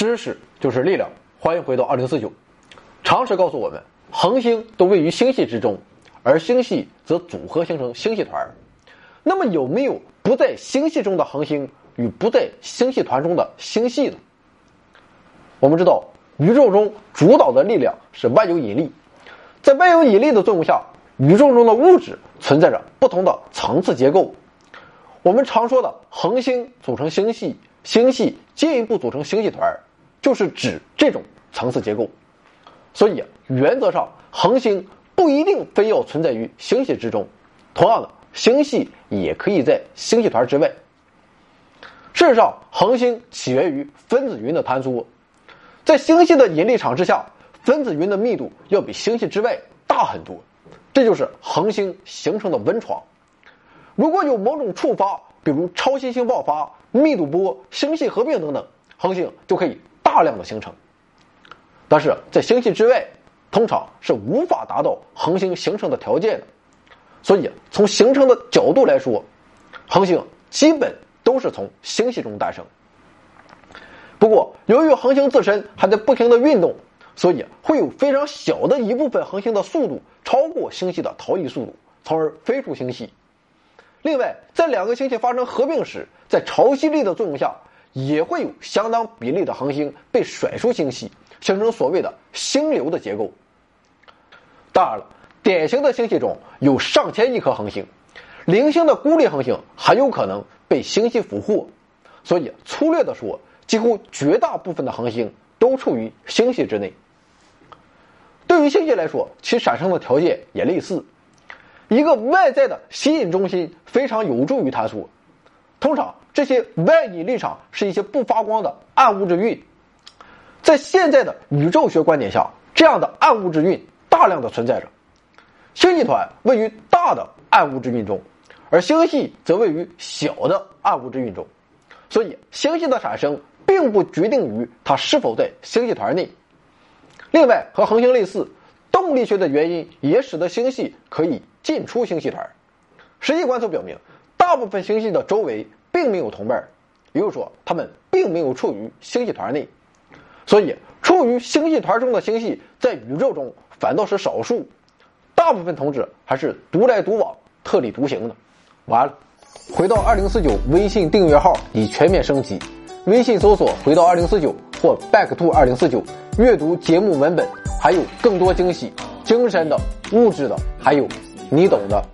知识就是力量，欢迎回到二零四九。常识告诉我们，恒星都位于星系之中，而星系则组合形成星系团。那么有没有不在星系中的恒星与不在星系团中的星系呢？我们知道，宇宙中主导的力量是万有引力，在万有引力的作用下，宇宙中的物质存在着不同的层次结构。我们常说的恒星组成星系，星系进一步组成星系团，就是指这种层次结构。所以，原则上，恒星不一定非要存在于星系之中。同样的，星系也可以在星系团之外。事实上，恒星起源于分子云的坍缩，在星系的引力场之下，分子云的密度要比星系之外大很多，这就是恒星形成的温床。如果有某种触发，比如超新星爆发、密度波、星系合并等等，恒星就可以大量的形成。但是在星系之外，通常是无法达到恒星形成的条件的。所以从形成的角度来说，恒星基本都是从星系中诞生。不过，由于恒星自身还在不停的运动，所以会有非常小的一部分恒星的速度超过星系的逃逸速度，从而飞出星系。另外，在两个星系发生合并时，在潮汐力的作用下，也会有相当比例的恒星被甩出星系，形成所谓的星流的结构。当然了，典型的星系中有上千亿颗恒星，零星的孤立恒星很有可能被星系俘获，所以粗略的说，几乎绝大部分的恒星都处于星系之内。对于星系来说，其产生的条件也类似。一个外在的吸引中心非常有助于坍缩。通常，这些外引力场是一些不发光的暗物质云。在现在的宇宙学观点下，这样的暗物质云大量的存在着。星系团位于大的暗物质云中，而星系则位于小的暗物质云中。所以，星系的产生并不决定于它是否在星系团内。另外，和恒星类似。动力学的原因也使得星系可以进出星系团。实际观测表明，大部分星系的周围并没有同伴，也就是说，它们并没有处于星系团内。所以，处于星系团中的星系在宇宙中反倒是少数，大部分同志还是独来独往、特立独行的。完了，回到二零四九微信订阅号已全面升级，微信搜索“回到二零四九”或 “back to 二零四九”，阅读节目文本。还有更多惊喜，精神的、物质的，还有你懂的。